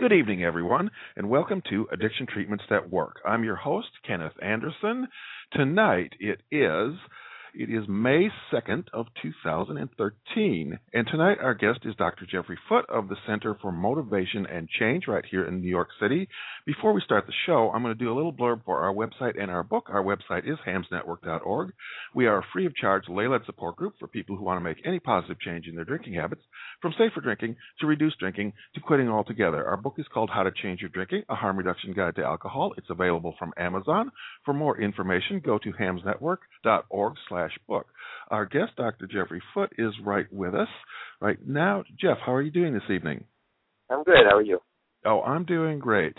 Good evening, everyone, and welcome to Addiction Treatments That Work. I'm your host, Kenneth Anderson. Tonight it is it is May 2nd of 2013, and tonight our guest is Dr. Jeffrey Foote of the Center for Motivation and Change right here in New York City. Before we start the show, I'm going to do a little blurb for our website and our book. Our website is hamsnetwork.org. We are a free of charge lay-led support group for people who want to make any positive change in their drinking habits, from safer drinking to reduced drinking to quitting altogether. Our book is called How to Change Your Drinking: A Harm Reduction Guide to Alcohol. It's available from Amazon. For more information, go to hamsnetwork.org/slash slash book. Our guest, Dr. Jeffrey Foote, is right with us right now. Jeff, how are you doing this evening? I'm good. How are you? Oh, I'm doing great.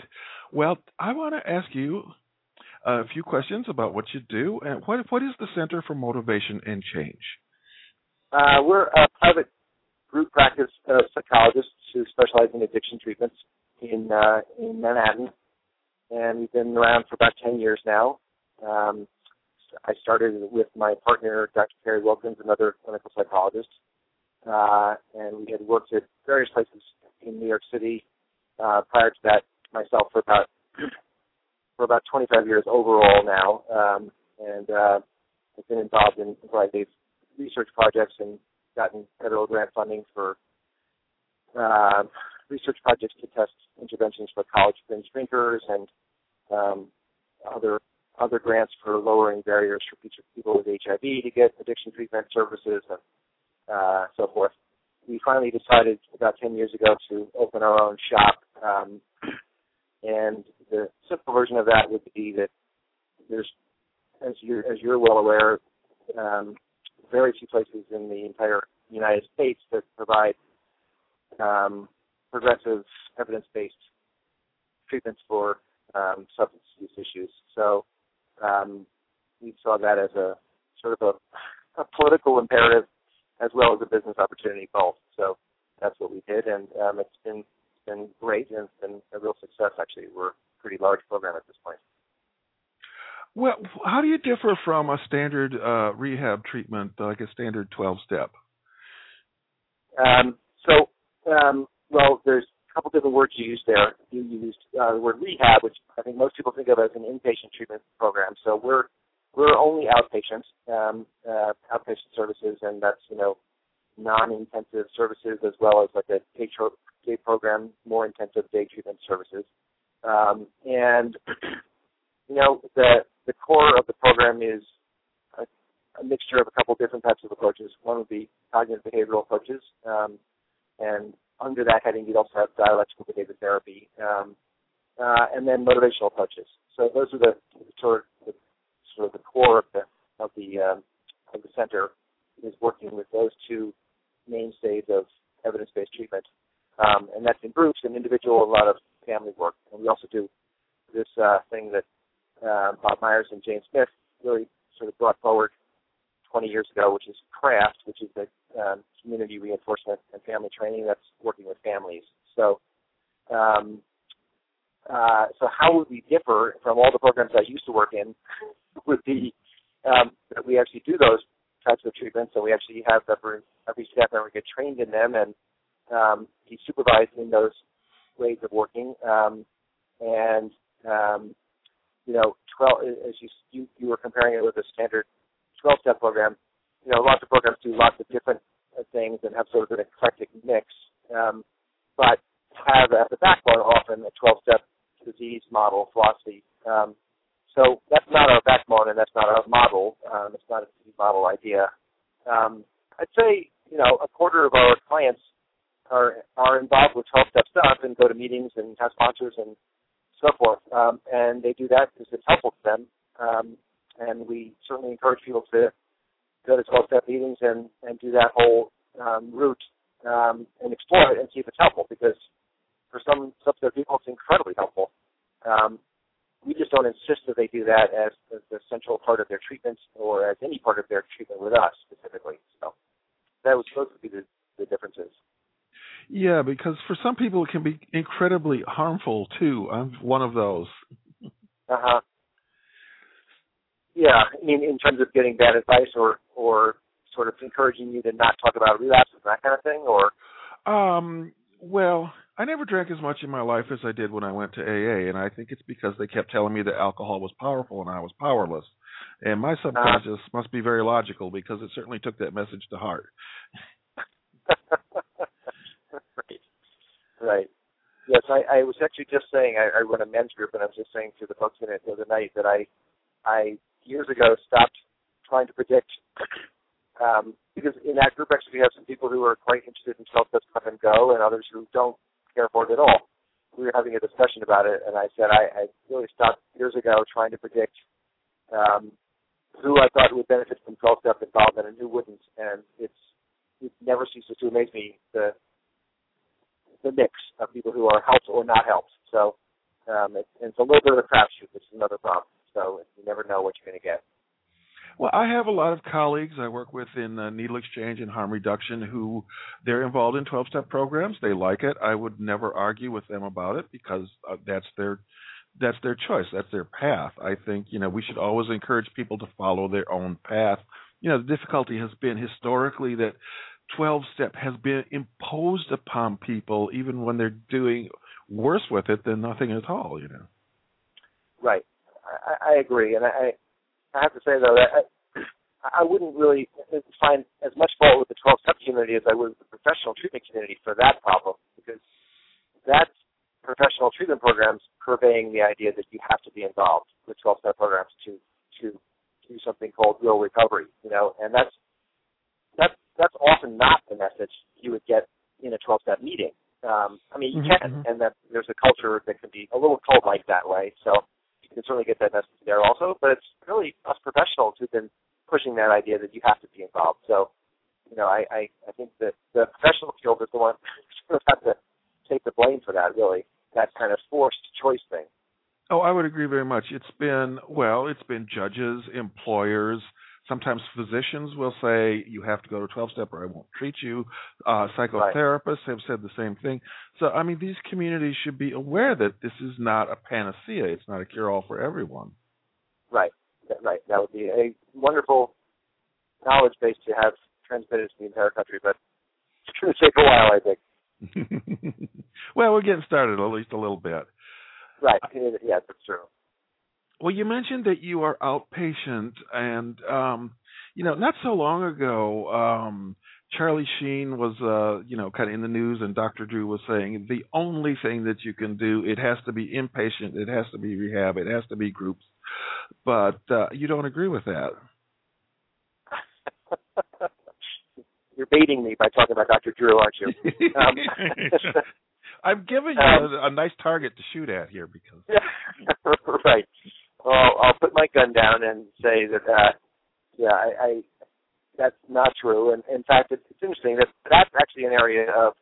Well, I want to ask you a few questions about what you do and what what is the Center for Motivation and Change? Uh, we're a private group practice uh, psychologists who specialize in addiction treatments in uh, in Manhattan, and we've been around for about ten years now. Um, I started with my partner, Dr. Carrie Wilkins, another clinical psychologist, uh, and we had worked at various places in New York City uh, prior to that myself for about for about 25 years overall now, um, and uh, I've been involved in a variety of research projects and gotten federal grant funding for uh, research projects to test interventions for college binge drinkers and um, other other grants for lowering barriers for people with HIV to get addiction treatment services and uh, so forth. We finally decided about 10 years ago to open our own shop. Um, and the simple version of that would be that there's, as you're, as you're well aware, um, very few places in the entire United States that provide um, progressive evidence-based treatments for um, substance use issues. So um, we saw that as a sort of a, a, political imperative as well as a business opportunity both. So that's what we did, and um, it's been been great and it's been a real success. Actually, we're a pretty large program at this point. Well, how do you differ from a standard uh, rehab treatment, like a standard 12 step? Um, so, um, well, there's couple different words you used there. You used uh, the word rehab, which I think most people think of as an inpatient treatment program. So we're we're only outpatients, um, uh, outpatient services, and that's you know non-intensive services as well as like a day, tro- day program, more intensive day treatment services. Um, and you know the the core of the program is a, a mixture of a couple different types of approaches. One would be cognitive behavioral approaches, um, and under that heading, you'd also have dialectical behavior therapy, um, uh, and then motivational approaches. So those are the, sort, of, the, sort of the core of the of the um, of the center is working with those two mainstays of evidence-based treatment, um, and that's in groups and individual, a lot of family work, and we also do this uh, thing that uh, Bob Meyers and Jane Smith really sort of brought forward 20 years ago, which is CRAFT, which is the um, community reinforcement and family training that's working with families. So, um, uh, so how would we differ from all the programs I used to work in? would be um, that we actually do those types of treatments, and we actually have every, every staff member get trained in them and um, be supervised in those ways of working. Um, and um, you know, 12 as you, you you were comparing it with a standard 12-step program. You know, lots of programs do lots of different things and have sort of an eclectic mix, um, but have at the backbone often a 12-step disease model philosophy. Um, so that's not our backbone and that's not our model. Um, it's not a disease model idea. Um, I'd say, you know, a quarter of our clients are are involved with 12-step stuff and go to meetings and have sponsors and so forth. Um, and they do that because it's helpful to them. Um, and we certainly encourage people to go to 12-step meetings and, and do that whole um, route um, and explore it and see if it's helpful because for some subset of people it's incredibly helpful. Um, we just don't insist that they do that as, as the central part of their treatment or as any part of their treatment with us specifically. So that was supposed to be the, the differences. Yeah, because for some people it can be incredibly harmful too. I'm one of those. Uh huh. Yeah, I mean, in terms of getting bad advice or or sort of encouraging you to not talk about relapses and that kind of thing, or um, well, I never drank as much in my life as I did when I went to AA, and I think it's because they kept telling me that alcohol was powerful and I was powerless. And my subconscious uh, must be very logical because it certainly took that message to heart. right. Right. Yes, I, I was actually just saying I, I run a men's group, and I was just saying to the folks in it the other night that I, I years ago stopped trying to predict um, because in that group actually we have some people who are quite interested in self-test come and go, and others who don't care for it at all. We were having a discussion about it, and I said I, I really stopped years ago trying to predict um, who I thought would benefit from 12-step involvement and who wouldn't, and it's it never ceases to amaze me the the mix of people who are helped or not helped. So um, it, it's a little bit of a crapshoot, which is another problem. So you never know what you're going to get. Well, I have a lot of colleagues I work with in uh, needle exchange and harm reduction who they're involved in 12-step programs. They like it. I would never argue with them about it because uh, that's their that's their choice. That's their path. I think you know we should always encourage people to follow their own path. You know, the difficulty has been historically that 12-step has been imposed upon people even when they're doing worse with it than nothing at all. You know. Right. I, I agree, and I I have to say though that I, I wouldn't really find as much fault with the 12 step community as I would with the professional treatment community for that problem because that's professional treatment programs purveying the idea that you have to be involved with 12 step programs to to do something called real recovery, you know, and that's that's that's often not the message you would get in a 12 step meeting. Um, I mean, you mm-hmm, can, mm-hmm. and that there's a culture that can be a little cult like that way. So you can certainly get that message there also. But it's really us professionals who've been pushing that idea that you have to be involved. So, you know, I, I, I think that the professional field is the one who have to take the blame for that, really, that kind of forced choice thing. Oh, I would agree very much. It's been, well, it's been judges, employers, Sometimes physicians will say you have to go to 12 step or I won't treat you. Uh, psychotherapists right. have said the same thing. So, I mean, these communities should be aware that this is not a panacea. It's not a cure all for everyone. Right, right. That would be a wonderful knowledge base to have transmitted to the entire country, but it's going to take a while, I think. well, we're getting started at least a little bit. Right. Yeah, that's true. Well, you mentioned that you are outpatient, and um, you know, not so long ago, um, Charlie Sheen was, uh, you know, kind of in the news, and Dr. Drew was saying the only thing that you can do, it has to be inpatient, it has to be rehab, it has to be groups. But uh, you don't agree with that. You're baiting me by talking about Dr. Drew, aren't you? Um, I'm giving you um, a, a nice target to shoot at here because. right. Well, I'll put my gun down and say that, uh, yeah, I, I that's not true. And in fact, it's, it's interesting that that's actually an area of,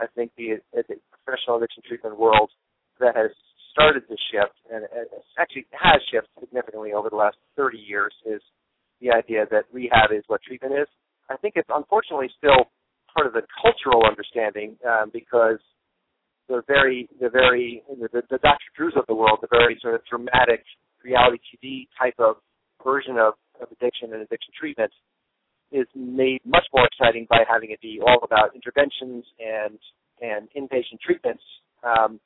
I think, the, the professional addiction treatment world that has started to shift and actually has shifted significantly over the last 30 years. Is the idea that rehab is what treatment is. I think it's unfortunately still part of the cultural understanding um, because the very, the very, the, the Dr. Drews of the world, the very sort of dramatic reality TV type of version of, of addiction and addiction treatment is made much more exciting by having it be all about interventions and and inpatient treatments um,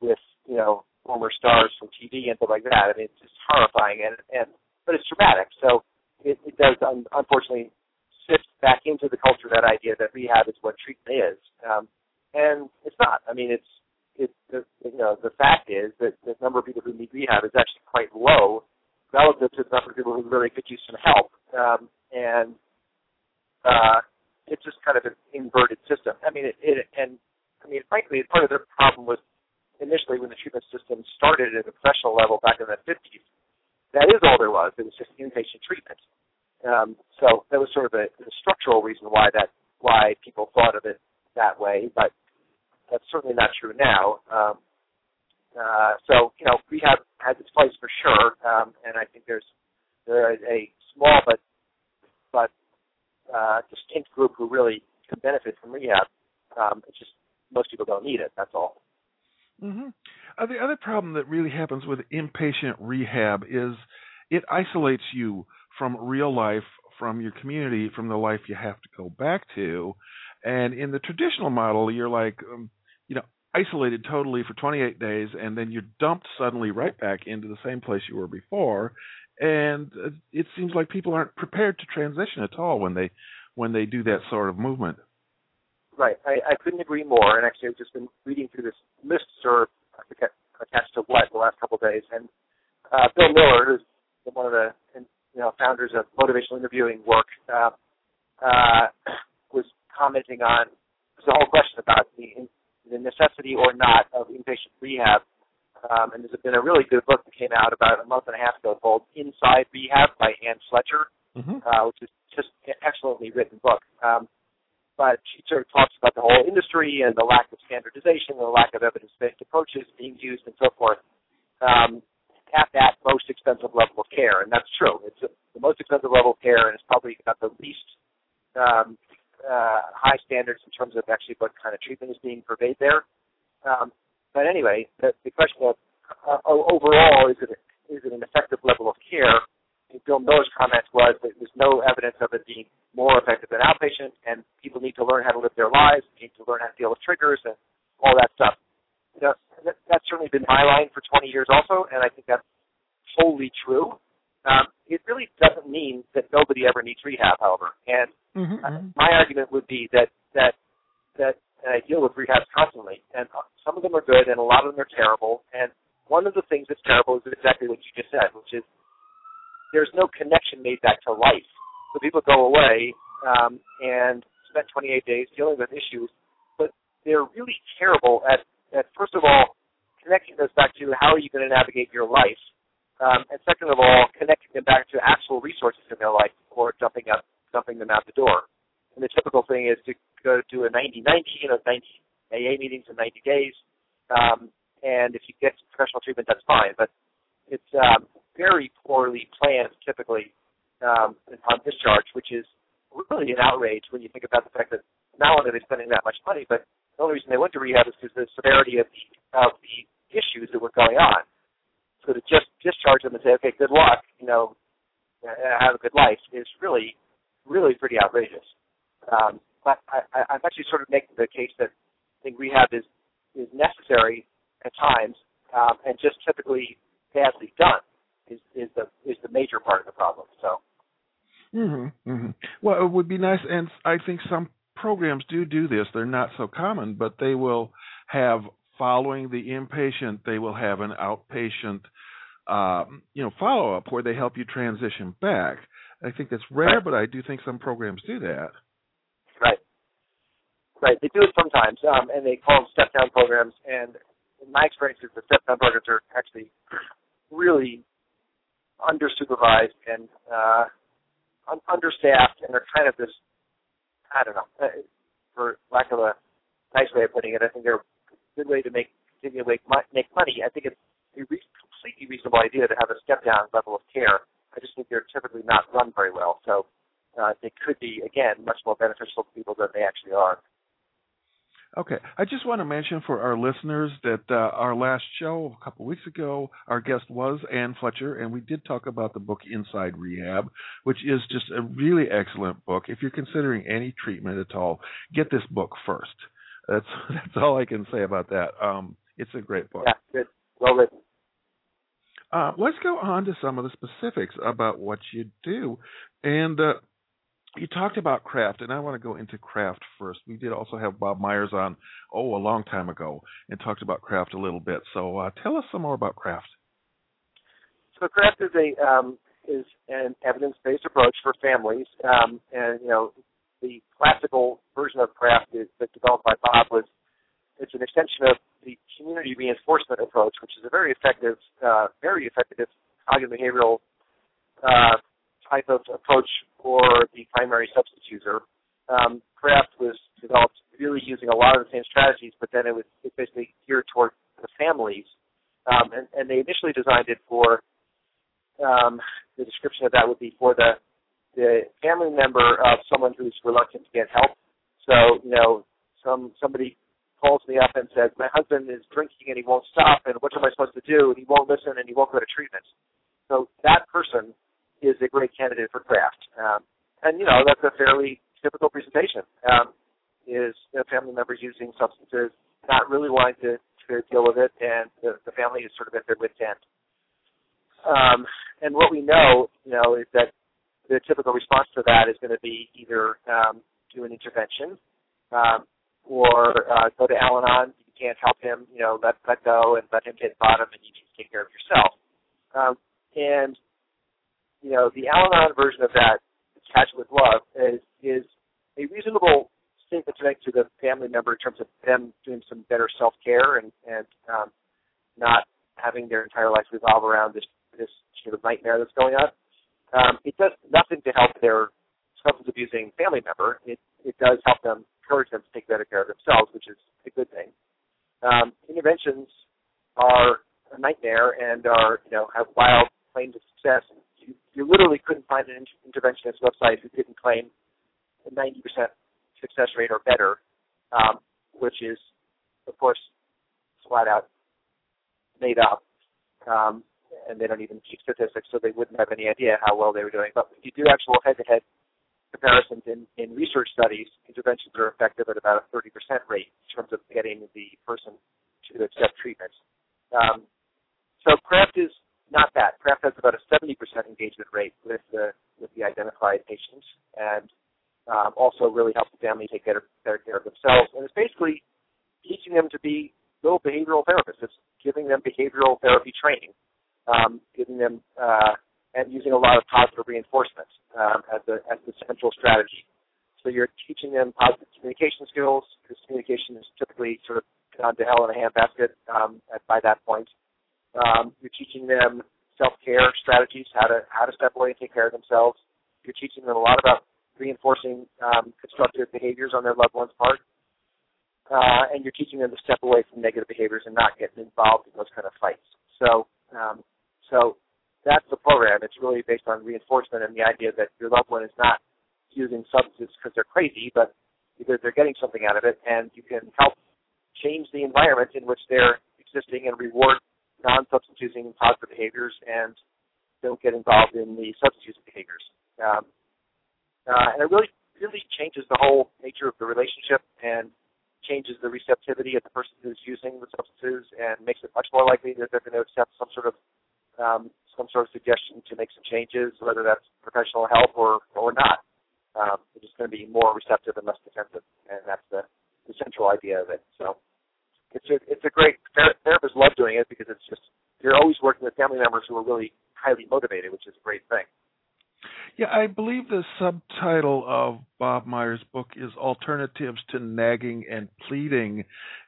with you know former stars from TV and stuff like that. I mean, it's just horrifying and and but it's dramatic. So it, it does un- unfortunately sift back into the culture that idea that rehab is what treatment is, um, and it's not. I mean, it's it, the, you know, the fact is that the number of people who need rehab is actually quite low relative to the number of people who really could use some help. Um, and uh, it's just kind of an inverted system. I mean, it, it and I mean, frankly, part of the problem was initially when the treatment system started at a professional level back in the 50s. That is all there was. It was just inpatient treatment. Um, so that was sort of a, a structural reason why that why people thought of it that way. But that's certainly not true now. Um, uh, so you know, rehab has its place for sure, um, and I think there's there is a small but but uh, distinct group who really can benefit from rehab. Um, it's just most people don't need it. That's all. Mm-hmm. Uh, the other problem that really happens with inpatient rehab is it isolates you from real life, from your community, from the life you have to go back to. And in the traditional model, you're like, um, you know, isolated totally for 28 days, and then you're dumped suddenly right back into the same place you were before. And uh, it seems like people aren't prepared to transition at all when they when they do that sort of movement. Right, I, I couldn't agree more. And actually, I've just been reading through this list, or attached to what the last couple of days, and uh, Bill Miller, who's one of the you know founders of motivational interviewing work, uh, uh, was commenting on the whole question about the the necessity or not of inpatient rehab. Um, and there's been a really good book that came out about a month and a half ago called Inside Rehab by Anne Fletcher, mm-hmm. uh, which is just an excellently written book. Um, but she sort of talks about the whole industry and the lack of standardization, and the lack of evidence-based approaches being used, and so forth. Um, at that most expensive level of care, and that's true. It's a, the most expensive level of care, and it's probably got the least um, uh, high standards in terms of actually what kind of treatment is being purveyed there. Um, but anyway, the, the question of uh, overall is it is it an effective level of care? Bill Miller's comment was that there's no evidence of it being more effective than outpatient, and people need to learn how to live their lives, need to learn how to deal with triggers and all that stuff. You know, that, that's certainly been my line for 20 years also, and I think that's wholly true. Um, it really doesn't mean that nobody ever needs rehab, however. And mm-hmm, uh, my argument would be that that that and I deal with rehabs constantly, and some of them are good, and a lot of them are terrible. And one of the things that's terrible is exactly what you just said, which is there's no connection made back to life. So people go away um, and spend 28 days dealing with issues, but they're really terrible at, at first of all connecting us back to how are you going to navigate your life um, and second of all, connecting them back to actual resources in their life before dumping up, dumping them out the door. And the typical thing is to go to a 90-90, you know, 90 AA meetings in 90 days. Um, and if you get professional treatment, that's fine. But it's um, very poorly planned, typically, um, upon discharge, which is really an outrage when you think about the fact that not only are they spending that much money, but the only reason they went to rehab is because the severity of the, of the issues that were going on. So to just discharge them and say, okay, good luck, you know, have a good life is really, really pretty outrageous. Um, but I, I'm actually sort of making the case that I think rehab is is necessary at times, um, and just typically badly done is is the is the major part of the problem. So. Mhm. Mhm. Well, it would be nice, and I think some programs do do this. They're not so common, but they will have following the inpatient, they will have an outpatient, um, you know, follow up where they help you transition back. I think that's rare, but I do think some programs do that. Right. Right. They do it sometimes, um, and they call them step down programs. And in my experience, is the step down programs are actually really under supervised and uh, un- understaffed, and they're kind of this. I don't know, uh, for lack of a nice way of putting it, I think they're good way to make continue to make, make money. I think it's a re- completely reasonable idea to have a step down level of care. I just think they're typically not run very well. So uh, they could be again much more beneficial to people than they actually are. Okay, I just want to mention for our listeners that uh, our last show a couple weeks ago, our guest was Anne Fletcher, and we did talk about the book Inside Rehab, which is just a really excellent book. If you're considering any treatment at all, get this book first. That's that's all I can say about that. Um, it's a great book. Yeah, good, well written. Uh, let's go on to some of the specifics about what you do, and uh, you talked about craft, and I want to go into craft first. We did also have Bob Meyers on, oh, a long time ago, and talked about craft a little bit. So uh, tell us some more about craft. So craft is a um, is an evidence-based approach for families, um, and you know the classical version of craft is, that developed by Bob was it's an extension of the community reinforcement approach, which is a very effective, uh, very effective cognitive behavioral uh, type of approach for the primary substance user. Um, craft was developed really using a lot of the same strategies, but then it was it basically geared toward the families, um, and, and they initially designed it for um, the description of that would be for the the family member of someone who's reluctant to get help. So, you know, some somebody calls me up and says, My husband is drinking and he won't stop and what am I supposed to do? And he won't listen and he won't go to treatment. So that person is a great candidate for craft. Um, and you know, that's a fairly typical presentation. Um, is a family members using substances not really wanting to, to deal with it, and the, the family is sort of at their wits' end. Um, and what we know, you know, is that the typical response to that is going to be either um, do an intervention um, or uh, go to Al-Anon. You can't help him, you know, let let go and let him hit bottom, and you need take care of yourself. Um, and you know, the Al-Anon version of that, Detach with Love, is is a reasonable statement to make to the family member in terms of them doing some better self care and and um, not having their entire life revolve around this this sort of nightmare that's going on. Um, it does nothing to help their substance abusing family member. It it does help them encourage them to take better care of themselves, which is a good thing. Um, interventions are a nightmare and are you know have wild claims of success. You, you literally couldn't find an interventionist website who didn't claim a 90% success rate or better, um, which is of course flat out made up. Um, and they don't even keep statistics, so they wouldn't have any idea how well they were doing. But if you do actual head-to-head comparisons in, in research studies, interventions are effective at about a 30% rate in terms of getting the person to accept treatment. Um, so CRAFT is not that. CRAFT has about a 70% engagement rate with the with the identified patients, and um, also really helps the family take better, better care of themselves. And it's basically teaching them to be little behavioral therapists. It's giving them behavioral therapy training um, giving them uh, and using a lot of positive reinforcement um, as the as the central strategy. So you're teaching them positive communication skills because communication is typically sort of gone to hell in a handbasket um, at, by that point. Um, you're teaching them self-care strategies, how to how to step away and take care of themselves. You're teaching them a lot about reinforcing um, constructive behaviors on their loved one's part. Uh, and you're teaching them to step away from negative behaviors and not get involved in those kind of fights. So um, so that's the program. It's really based on reinforcement and the idea that your loved one is not using substances because they're crazy, but because they're getting something out of it, and you can help change the environment in which they're existing and reward non-substance using positive behaviors and don't get involved in the substance using behaviors. Um, uh, and it really, really changes the whole nature of the relationship and changes the receptivity of the person who's using the substances and makes it much more likely that they're going to accept some sort of um, some sort of suggestion to make some changes, whether that's professional help or or not. Um, they're just going to be more receptive and less defensive, and that's the, the central idea of it. So it's a it's a great therapists love doing it because it's just you're always working with family members who are really highly motivated, which is a great thing. Yeah, I believe the subtitle of Bob Meyers' book is Alternatives to Nagging and Pleading.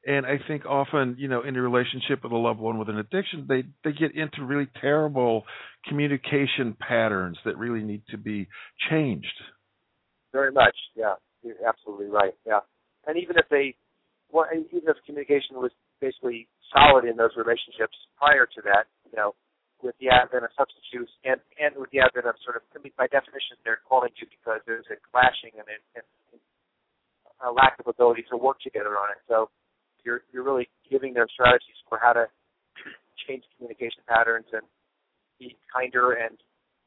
And I think often, you know, in a relationship with a loved one with an addiction, they, they get into really terrible communication patterns that really need to be changed. Very much, yeah. You're absolutely right. Yeah. And even if they well, even if communication was basically solid in those relationships prior to that, you know, with the advent of substance use and, and with the advent of sort of, by definition, they're calling you because there's a clashing and, and, and a lack of ability to work together on it. So you're you're really giving them strategies for how to change communication patterns and be kinder and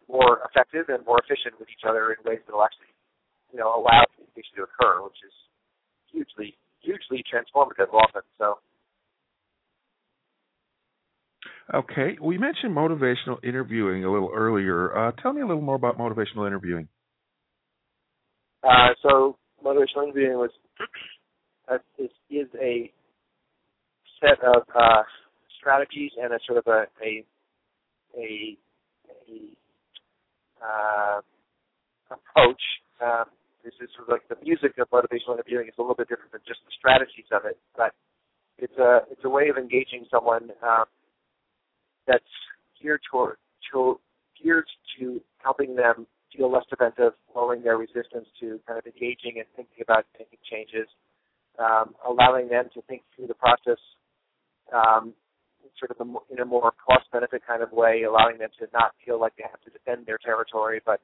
more effective and more efficient with each other in ways that will actually, you know, allow communication to occur, which is hugely hugely transformative often. So Okay, we mentioned motivational interviewing a little earlier. Uh, tell me a little more about motivational interviewing. Uh, so, motivational interviewing was uh, is, is a set of uh, strategies and a sort of a a a, a uh, approach. Um, this is sort of like the music of motivational interviewing is a little bit different than just the strategies of it, but it's a it's a way of engaging someone. Um, that's geared toward to, geared to helping them feel less defensive, lowering their resistance to kind of engaging and thinking about making changes, um, allowing them to think through the process um, sort of a, in a more cost-benefit kind of way, allowing them to not feel like they have to defend their territory, but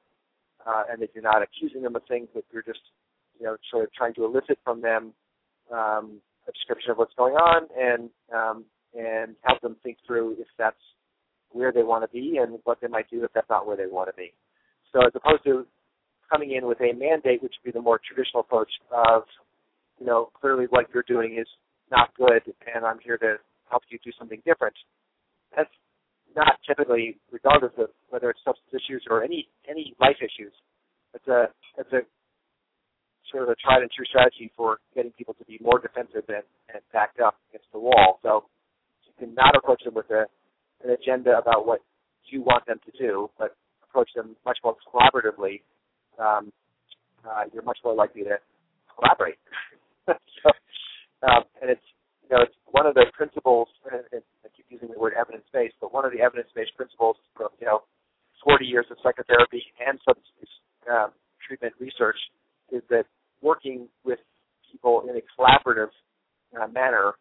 uh, and that you're not accusing them of things, but you're just you know sort of trying to elicit from them um, a description of what's going on and um, and help them think through if that's where they want to be and what they might do if that's not where they want to be. So as opposed to coming in with a mandate, which would be the more traditional approach of, you know, clearly what you're doing is not good, and I'm here to help you do something different. That's not typically, regardless of whether it's substance issues or any any life issues. It's a it's a sort of a tried and true strategy for getting people to be more defensive and, and backed up against the wall. So can not approach them with a, an agenda about what you want them to do, but approach them much more collaboratively. Um, uh, you're much more likely to collaborate. so, um, and it's you know it's one of the principles. And, and I keep using the word evidence-based, but one of the evidence-based principles from you know 40 years of psychotherapy and substance um, treatment research is that working with people in a collaborative uh, manner,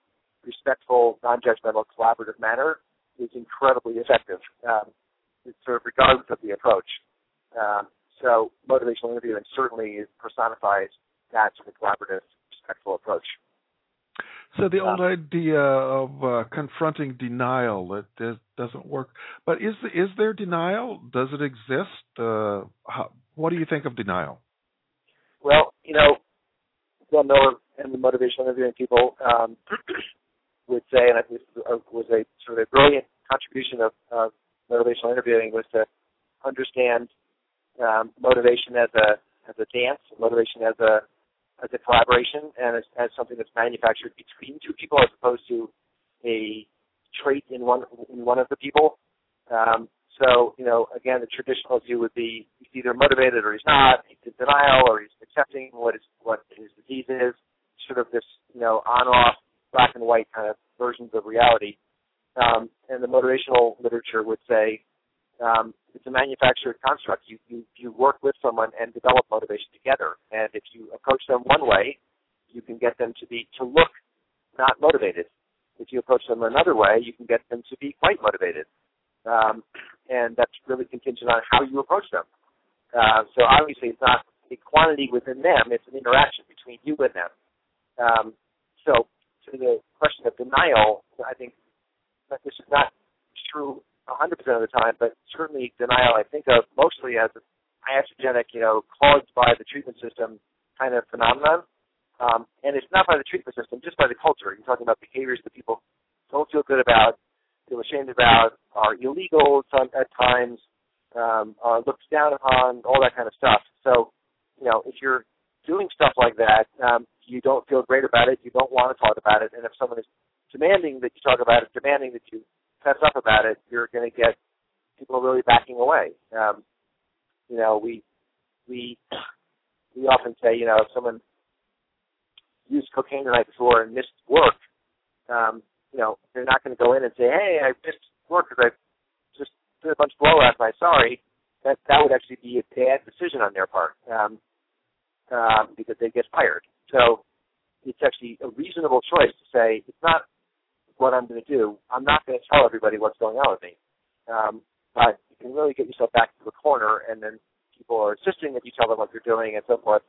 respectful, non-judgmental, collaborative manner, is incredibly effective. Um, sort of regardless of the approach. Um, so motivational interviewing certainly personifies that sort of collaborative, respectful approach. So the old um, idea of uh, confronting denial that doesn't work, but is is there denial? Does it exist? Uh, how, what do you think of denial? Well, you know, Bill Miller and the motivational interviewing people um, would say, and I think this was a sort of a brilliant contribution of, of motivational interviewing was to understand um, motivation as a as a dance, motivation as a as a collaboration, and as, as something that's manufactured between two people as opposed to a trait in one in one of the people. Um, so, you know, again, the traditional view would be he's either motivated or he's not. He's in denial or he's accepting what his what his disease is. Sort of this, you know, on-off, black and white kind of versions of reality. Um, and the motivational literature would say um, it's a manufactured construct. You, you you work with someone and develop motivation together. And if you approach them one way, you can get them to be to look not motivated. If you approach them another way, you can get them to be quite motivated. Um, and that's really contingent on how you approach them. Uh, so obviously, it's not a quantity within them; it's an interaction between you and them. Um, so, to the question of denial, I think that this is not true 100% of the time, but certainly denial I think of mostly as an iatrogenic, you know, caused by the treatment system kind of phenomenon. Um, and it's not by the treatment system, just by the culture. You're talking about behaviors that people don't feel good about, feel ashamed about, are illegal at times, um, are looked down upon, all that kind of stuff. So, you know, if you're doing stuff like that, um, you don't feel great about it, you don't want to talk about it, and if someone is demanding that you talk about it, demanding that you fess up about it, you're going to get people really backing away. Um, you know, we we we often say, you know, if someone used cocaine the night before and missed work, um, you know, they're not going to go in and say, hey, I missed work because I just did a bunch of blow last night. Sorry. That that would actually be a bad decision on their part um, um, because they get fired. So it's actually a reasonable choice to say it's not what I'm going to do. I'm not going to tell everybody what's going on with me. Um, but you can really get yourself back to the corner, and then people are insisting that you tell them what you're doing and so forth.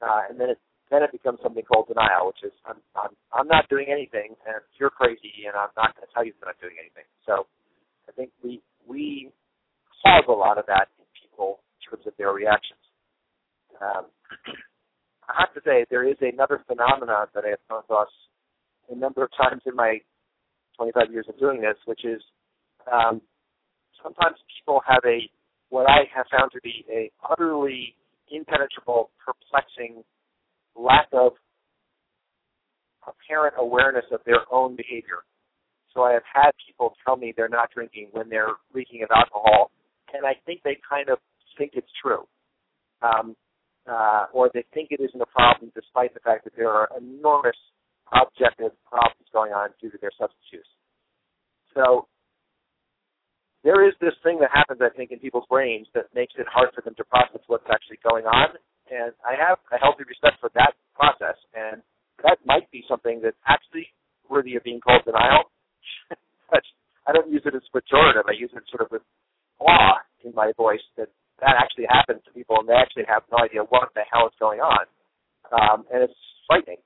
Uh, and then it then it becomes something called denial, which is I'm I'm I'm not doing anything, and you're crazy, and I'm not going to tell you that I'm doing anything. So I think we we cause a lot of that in people in terms of their reactions. Um, I have to say there is another phenomenon that I have come across a number of times in my 25 years of doing this, which is um, sometimes people have a what I have found to be a utterly impenetrable, perplexing lack of apparent awareness of their own behavior. So I have had people tell me they're not drinking when they're reeking of alcohol, and I think they kind of think it's true. Um, uh, or they think it isn't a problem despite the fact that there are enormous objective problems going on due to their substance use. So there is this thing that happens, I think, in people's brains that makes it hard for them to process what's actually going on. And I have a healthy respect for that process, and that might be something that's actually worthy of being called denial. I don't use it as pejorative. I use it sort of with awe in my voice that that actually happens to people, and they actually have no idea what the hell is going on, um, and it's frightening.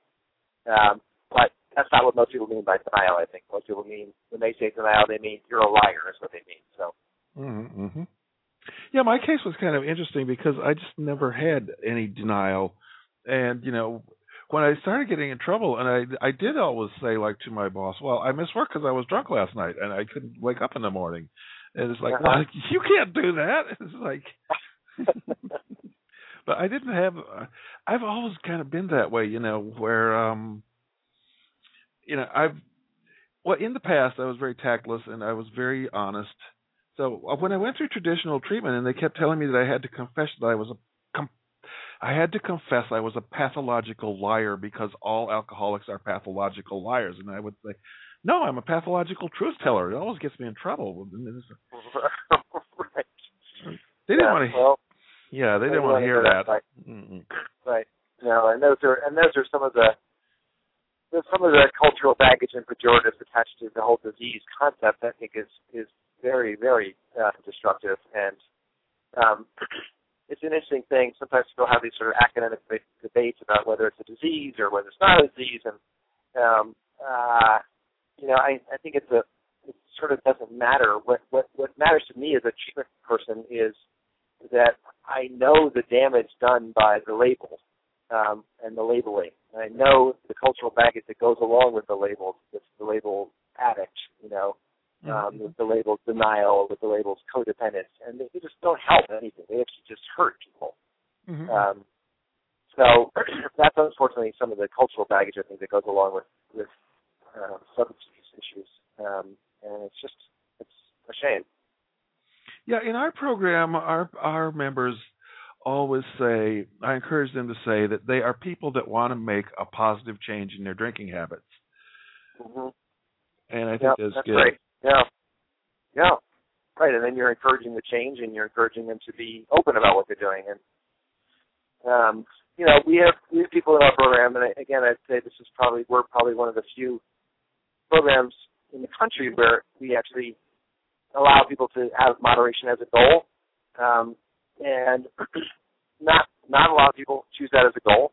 Um, but that's not what most people mean by denial. I think most people mean when they say denial, they mean you're a liar. Is what they mean. So. Mm-hmm. Yeah, my case was kind of interesting because I just never had any denial, and you know, when I started getting in trouble, and I I did always say like to my boss, "Well, I missed work because I was drunk last night and I couldn't wake up in the morning." And it's like, well, you can't do that. It's like, but I didn't have. I've always kind of been that way, you know, where um, you know, I've well in the past I was very tactless and I was very honest. So uh, when I went through traditional treatment and they kept telling me that I had to confess that I was a I had to confess I was a pathological liar because all alcoholics are pathological liars, and I would say, "No, I'm a pathological truth teller." It always gets me in trouble. right. They didn't yeah, want to. Well, yeah, they didn't want to hear that. Right. Right. No, and those are and those are some of the there's some of the cultural baggage and pejoratives attached to the whole disease concept. I think is is very very uh, destructive and um, it's an interesting thing. Sometimes people have these sort of academic debates about whether it's a disease or whether it's not a disease, and um, uh, you know, I, I think it's a it sort of doesn't matter. What what what matters to me as a treatment person is that I know the damage done by the label um, and the labeling. And I know the cultural baggage that goes along with the label, with the label addict, you know, um, Mm-hmm. with the labels denial, with the labels codependence, and they, they just don't help anything. They actually just hurt people. Mhm. Um, so that's unfortunately some of the cultural baggage I think that goes along with with um, substance issues, um, and it's just it's a shame. Yeah, in our program, our our members always say, I encourage them to say that they are people that want to make a positive change in their drinking habits, Mm-hmm. and I think Yeah, that's, that's good. great. Yeah, yeah, right. And then you're encouraging the change, and you're encouraging them to be open about what they're doing. And um, you know, we have we have people in our program, and I- again, I'd say this is probably we're probably one of the few programs in the country where we actually allow people to have moderation as a goal, um, and not not a lot of people choose that as a goal,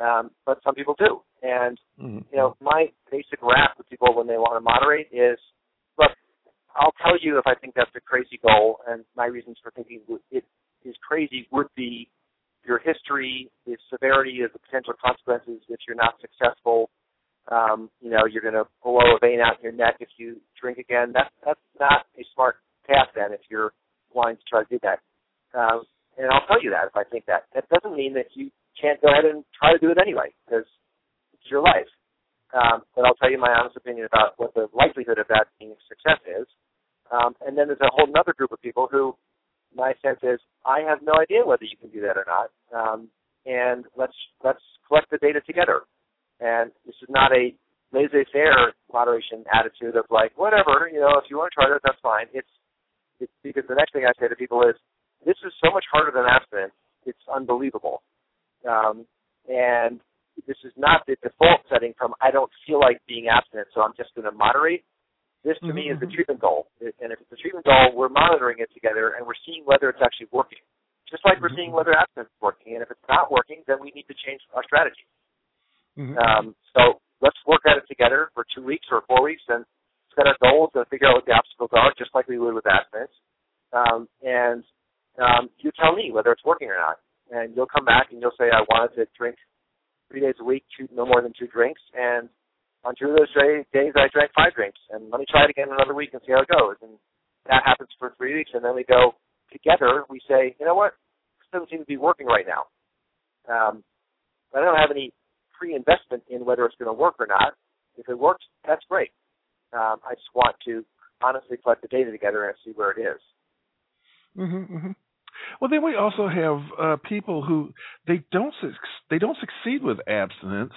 um, but some people do. And Mhm. you know, my basic rap with people when they want to moderate is, look, I'll tell you if I think that's a crazy goal, and my reasons for thinking it is crazy would be your history, the severity of the potential consequences if you're not successful. Um, you know, you're going to blow a vein out in your neck if you drink again. That's that's not a smart path then if you're wanting to try to do that. Um, and I'll tell you that if I think that. That doesn't mean that you can't go ahead and try to do it anyway because it's your life. Um, but I'll tell you my honest opinion about what the likelihood of that being a success is. Um, and then there's a whole other group of people who, my sense is, I have no idea whether you can do that or not. Um, and let's let's collect the data together. And this is not a laissez-faire moderation attitude of like whatever you know if you want to try that that's fine. It's it's because the next thing I say to people is this is so much harder than abstinence. It's unbelievable. Um, and this is not the default setting from I don't feel like being abstinent, so I'm just going to moderate. This to me is the Mhm. treatment goal, and if it's a treatment goal, we're monitoring it together and we're seeing whether it's actually working. Just like we're seeing whether abstinence is working, and if it's not working, then we need to change our strategy. Mhm. Um, so let's work at it together for two weeks or four weeks and set our goals and figure out what the obstacles are, just like we would with abstinence. Um, and um, you tell me whether it's working or not. And you'll come back and you'll say, I wanted to drink three days a week, two, no more than two drinks. And on two of those day- days, I drank five drinks. And let me try it again another week and see how it goes. And that happens for three weeks. And then we go together. We say, you know what? This doesn't seem to be working right now. Um, I don't have any pre-investment in whether it's going to work or not. If it works, that's great. Um, I just want to honestly collect the data together and see where it is. hmm hmm Well, then we also have uh, people who they don't suc they don't succeed with abstinence,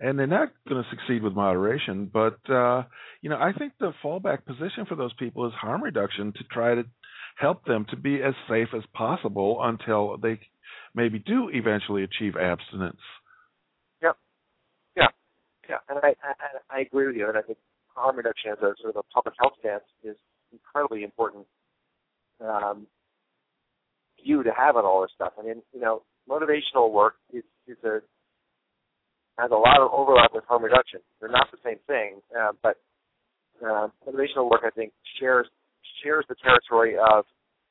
and they're not going to succeed with moderation. But uh, you know, I think the fallback position for those people is harm reduction to try to help them to be as safe as possible until they maybe do eventually achieve abstinence. Yeah, and I, I I agree with you, and I think harm reduction as a sort of a public health stance is incredibly important um, view to have on all this stuff. I mean, you know, motivational work is is a has a lot of overlap with harm reduction. They're not the same thing, uh, but uh, motivational work I think shares shares the territory of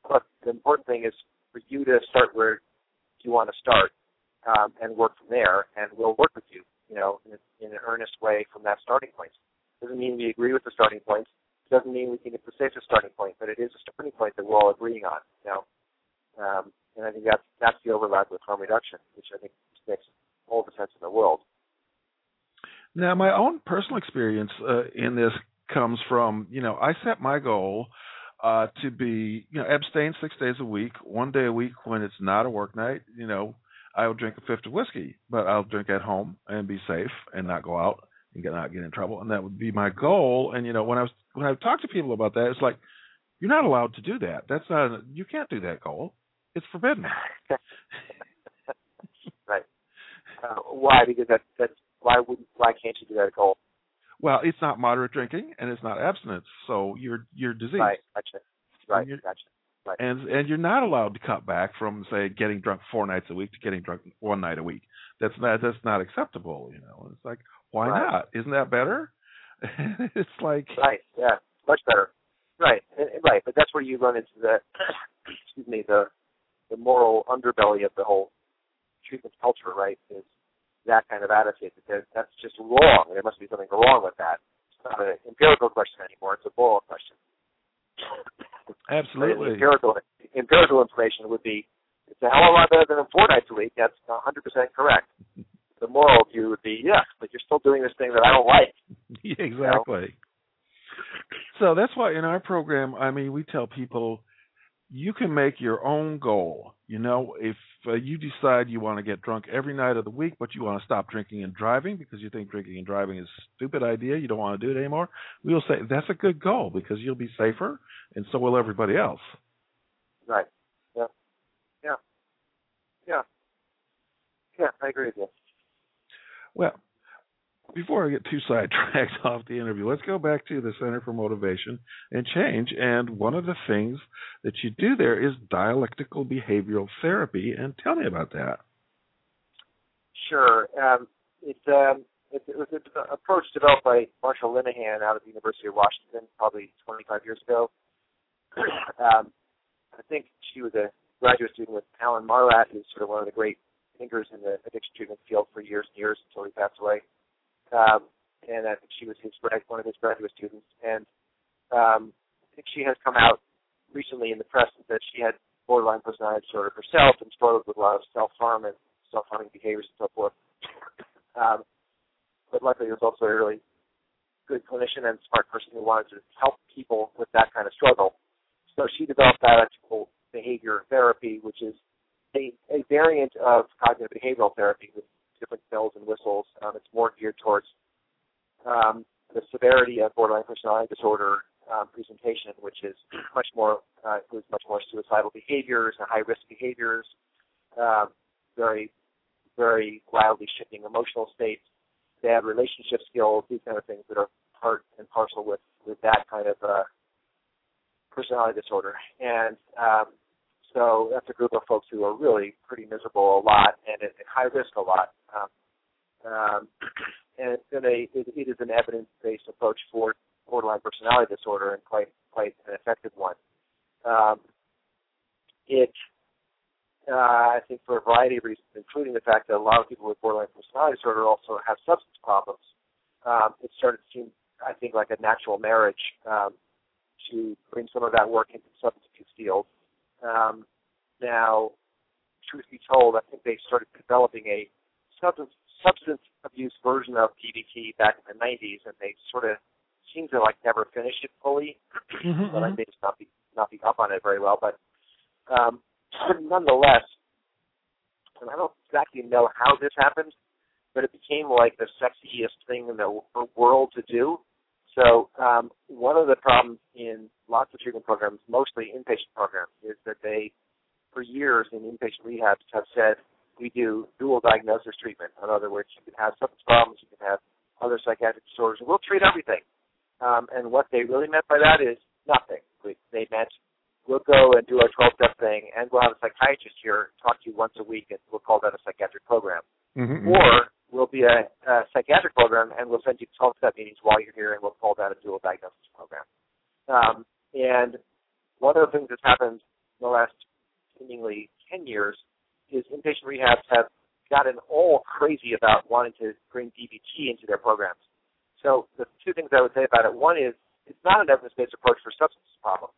look. The important thing is for you to start where you want to start, um, and work from there. And we'll work with you, you know, in, in an earnest way from that starting point. Doesn't mean we agree with the starting point. Doesn't mean we think it's the safest starting point, but it is a starting point that we're all agreeing on. You know, um, and I think that's that's the overlap with harm reduction, which I think makes all the sense in the world. Now, my own personal experience uh, in this comes from, you know, I set my goal uh, to be, you know, abstain six days a week, one day a week when it's not a work night. You know, I will drink a fifth of whiskey, but I'll drink at home and be safe and not go out and get not get in trouble. And that would be my goal. And you know, when I was when I talked to people about that, it's like you're not allowed to do that. That's not you can't do that goal. It's forbidden. right. Uh, why? Because that that's why would why can't you do that goal? Well, it's not moderate drinking and it's not abstinence, so you're you're diseased. Right. Gotcha. Right. Gotcha. Right. And and you're not allowed to cut back from say getting drunk four nights a week to getting drunk one night a week. That's not that's not acceptable. You know, it's like why right. not? Isn't that better? it's like right, yeah, much better. Right, right. But that's where you run into the excuse me the the moral underbelly of the whole treatment culture. Right, is that kind of attitude that that's just wrong. There must be something wrong with that. It's not an empirical question anymore. It's a moral question. Absolutely. Empirical empirical information would be it's a hell of a lot better than a week. That's 100% correct. The moral view would be yes, but you're still doing this thing that I don't like. exactly. You know? So that's why in our program, I mean, we tell people you can make your own goal. You know, if uh, you decide you want to get drunk every night of the week, but you want to stop drinking and driving because you think drinking and driving is a stupid idea, you don't want to do it anymore, we'll say that's a good goal because you'll be safer and so will everybody else. Right. Yeah. Yeah. Yeah. Yeah, I agree with you. Well, before I get too sidetracked off the interview, let's go back to the Center for Motivation and Change. And one of the things that you do there is dialectical behavioral therapy. And tell me about that. Sure. Um, it's, um, it, was an approach developed by Marsha Linehan out of the University of Washington probably 25 years ago. um, I think she was a graduate student with Alan Marlatt, who's sort of one of the great thinkers in the addiction treatment field for years and years until he passed away um, and I think she was his one of his graduate students. And um, I think she has come out recently in the press that she had borderline personality disorder herself and struggled with a lot of self harm and self harming behaviors and so forth. Um, but luckily, was also a really good clinician and smart person who wanted to help people with that kind of struggle. So she developed dialectical behavior therapy, which is a, a variant of cognitive behavioral therapy with different bells and whistles. Um, it's more geared towards um, the severity of borderline personality disorder um, presentation, which is much more uh, includes much more suicidal behaviors and high risk behaviors, um, very very wildly shifting emotional states, bad relationship skills, these kind of things that are part and parcel with with that kind of uh, personality disorder. And um, so that's a group of folks who are really pretty miserable a lot and at, high risk a lot. Um, um, and it, it is an evidence based approach for borderline personality disorder and quite quite an effective one. Um, it uh, I think for a variety of reasons, including the fact that a lot of people with borderline personality disorder also have substance problems. Um, it started to seem, I think, like a natural marriage um, to bring some of that work into the substance abuse field um, now, truth be told, I think they started developing a substance substance abuse version of DBT back in the 90s, and they sort of seem to like never finish it fully. Mm-hmm, but I may just not be not be up on it very well. But um, nonetheless, and I don't exactly know how this happened, but it became like the sexiest thing in the world to do. So um, one of the problems in lots of treatment programs, mostly inpatient programs, is that they, for years in inpatient rehabs, have said we do dual diagnosis treatment. In other words, you can have substance problems, you can have other psychiatric disorders, and we'll treat everything. Um, and what they really meant by that is nothing. We, they meant we'll go and do our 12-step thing, and we'll have a psychiatrist here talk to you once a week, and we'll call that a psychiatric program. Mm-hmm. Or will be a, a psychiatric program, and we'll send you to 12 step meetings while you're here, and we'll call that a dual diagnosis program. Um, and one of the things that's happened in the last seemingly 10 years is inpatient rehabs have gotten all crazy about wanting to bring DBT into their programs. So the two things I would say about it: one is it's not an evidence-based approach for substance problems.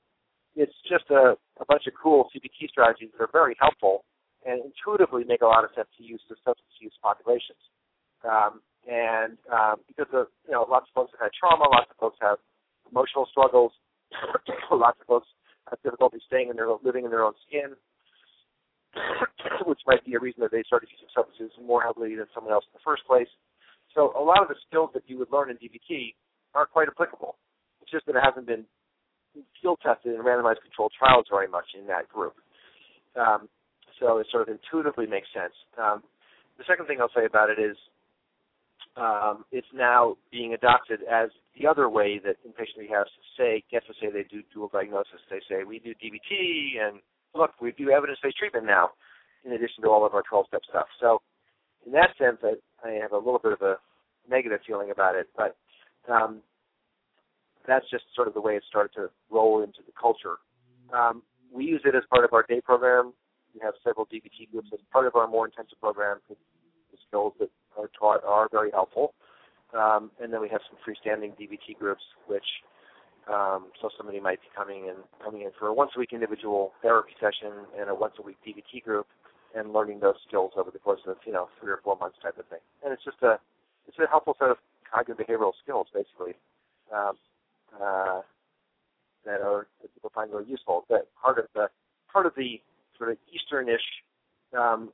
It's just a, a bunch of cool CBT strategies that are very helpful and intuitively make a lot of sense to use to substance use populations. Um, um, because of you know lots of folks have had trauma, lots of folks have emotional struggles, lots of folks have difficulty staying in their living in their own skin, which might be a reason that they started using substances more heavily than someone else in the first place. So a lot of the skills that you would learn in DBT aren't quite applicable. It's just that it hasn't been field tested in randomized controlled trials very much in that group. Um, so it sort of intuitively makes sense. Um, the second thing I'll say about it is um, it's now being adopted as the other way that inpatient rehabs say get to say they do dual diagnosis. They say we do DBT and look we do evidence-based treatment now, in addition to all of our 12-step stuff. So in that sense, I, I have a little bit of a negative feeling about it, but um, that's just sort of the way it started to roll into the culture. Um, we use it as part of our day program. We have several DBT groups as part of our more intensive program. The skills that are taught are very helpful. Um, and then we have some freestanding DBT groups, which um, so somebody might be coming in coming in for a once a week individual therapy session and a once a week DBT group, and learning those skills over the course of you know three or four months type of thing. And it's just a it's a helpful set of cognitive behavioral skills basically um, uh, that are that people find really useful. That part of the part of the sort of Easternish um,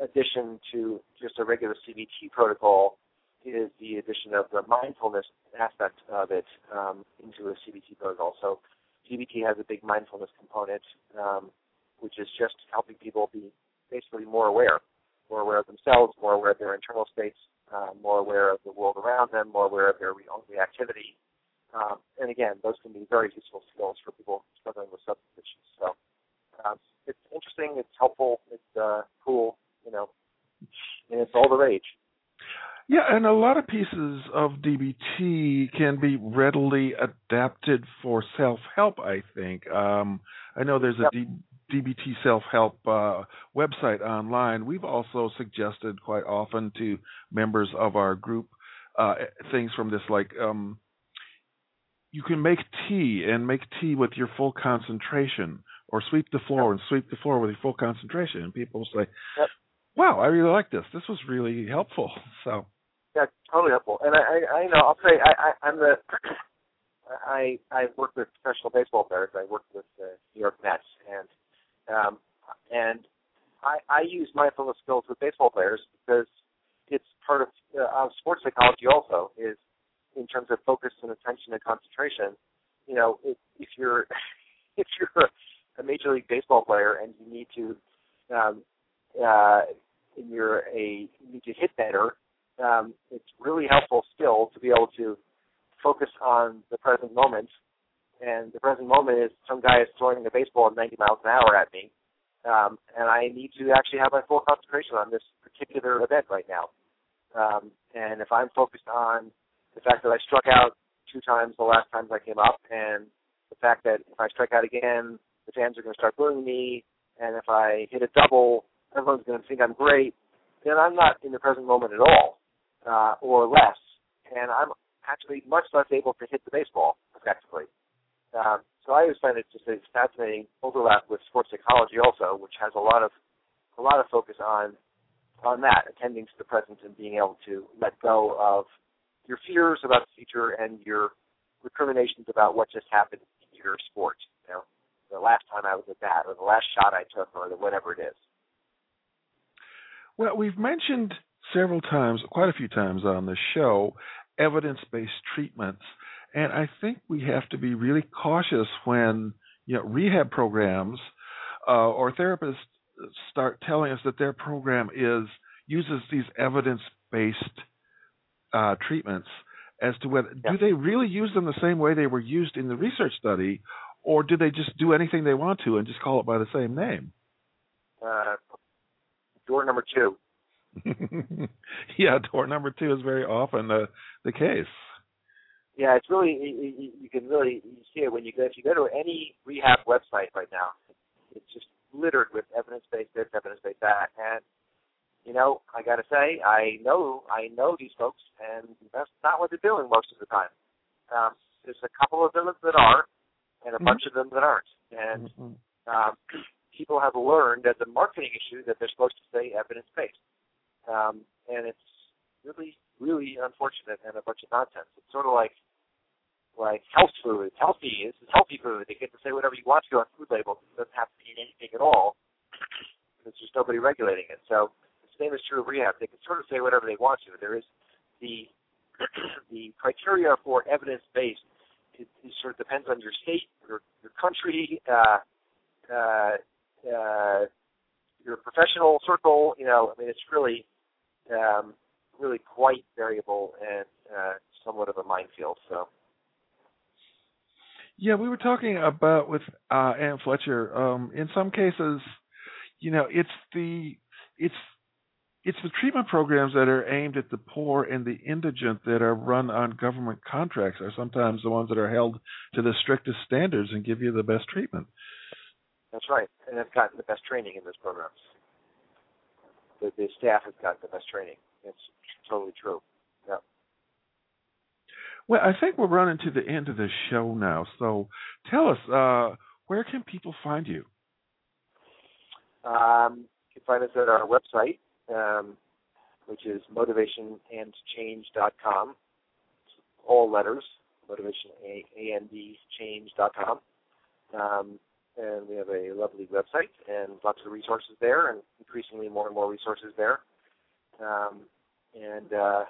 addition to just a regular CBT protocol is the addition of the mindfulness aspect of it um, into a CBT protocol. So CBT has a big mindfulness component, um, which is just helping people be basically more aware, more aware of themselves, more aware of their internal states, uh, more aware of the world around them, more aware of their own reactivity. Um, and again, those can be very useful skills for people struggling with substance issues. So um, it's interesting, it's helpful, it's uh, cool, you know, and it's all the rage. Yeah, and a lot of pieces of DBT can be readily adapted for self help, I think. Um, I know there's a yep. D- DBT self help uh, website online. We've also suggested quite often to members of our group uh, things from this, like um, you can make tea and make tea with your full concentration, or sweep the floor yep. and sweep the floor with your full concentration. And people say, yep. "Wow, I really like this. This was really helpful." So yeah, totally helpful. And I, I, I know I'll say I, I I'm the I I work with professional baseball players. I work with the New York Mets, and um, and I I use mindfulness skills with baseball players because it's part of uh, sports psychology. Also, is in terms of focus and attention and concentration. You know, if, if you're if you're a major league baseball player and you need to um, uh, and you're a you need to hit better um, it's really helpful still to be able to focus on the present moment. And the present moment is some guy is throwing a baseball at 90 miles an hour at me, um, and I need to actually have my full concentration on this particular event right now. Um, and if I'm focused on the fact that I struck out two times the last times I came up, and the fact that if I strike out again, the fans are going to start booing me, and if I hit a double, everyone's going to think I'm great, then I'm not in the present moment at all uh, or less, and I'm actually much less able to hit the baseball effectively. Um, so I always find it just a fascinating overlap with sports psychology also, which has a lot of a lot of focus on on that, attending to the present and being able to let go of your fears about the future and your recriminations about what just happened in your sport. You know, the last time I was at that, or the last shot I took, or the, whatever it is. Well, we've mentioned several times, quite a few times on the show, evidence based treatments. And I think we have to be really cautious when you know rehab programs uh, or therapists start telling us that their program is uses these evidence based uh, treatments as to whether yeah. do they really use them the same way they were used in the research study, or do they just do anything they want to and just call it by the same name? Uh, door number two. yeah, door number two is very often the the case. Yeah, it's really you, you can really you see it when you go if you go to any rehab website right now, it's just littered with evidence based this, evidence based that, and you know, I got to say, I know I know these folks, and that's not what they're doing most of the time. Um, there's a couple of them that are, and a mm-hmm. bunch of them that aren't. And mm-hmm. um, people have learned as a marketing issue that they're supposed to say evidence based, um, and it's really, really unfortunate and a bunch of nonsense. It's sort of like like health food. Healthy This is healthy food. They get to say whatever you want to on food labels. It doesn't have to mean anything at all. There's just nobody regulating it. So the same is true of rehab. They can sort of say whatever they want to. There is the the criteria for evidence based it, it sort of depends on your state, your your country, uh, uh, uh, your professional circle. You know, I mean, it's really um, really quite variable and uh, somewhat of a minefield. So. Yeah, we were talking about with uh, Anne Fletcher. Um, in some cases, you know, it's the it's it's the treatment programs that are aimed at the poor and the indigent that are run on government contracts are sometimes the ones that are held to the strictest standards and give you the best treatment. That's right, and they've gotten the best training in those programs. The, the staff has gotten the best training. It's totally true. Yeah. Well, I think we're running to the end of the show now. So tell us, uh, where can people find you? Um, you can find us at our website, um, which is motivationandchange.com. All letters, motivation and change.com. Um, and we have a lovely website and lots of resources there, and increasingly more and more resources there. Um, and uh,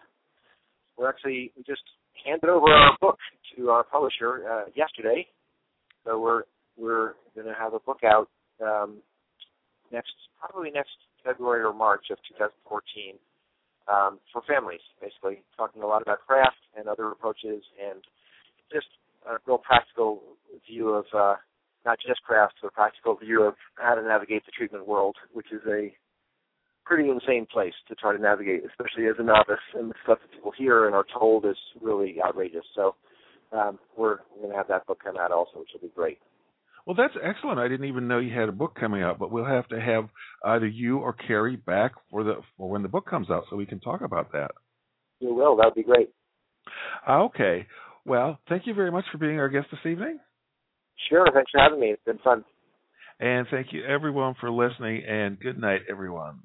we're actually we just handed over our book to our publisher uh, yesterday, so we're we're going to have a book out um, next probably next February or March of 2014 um, for families, basically talking a lot about CRAFT and other approaches and just a real practical view of uh, not just CRAFT, but a practical view of how to navigate the treatment world, which is a pretty insane place to try to navigate, especially as a novice. And the stuff that people hear and are told is really outrageous. So um, we're, we're going to have that book come out also, which will be great. Well, that's excellent. I didn't even know you had a book coming out, but we'll have to have either you or Carrie back for the for when the book comes out, so we can talk about that. You will. That would be great. Okay. Well, thank you very much for being our guest this evening. Sure. Thanks for having me. It's been fun. And thank you everyone for listening. And good night, everyone.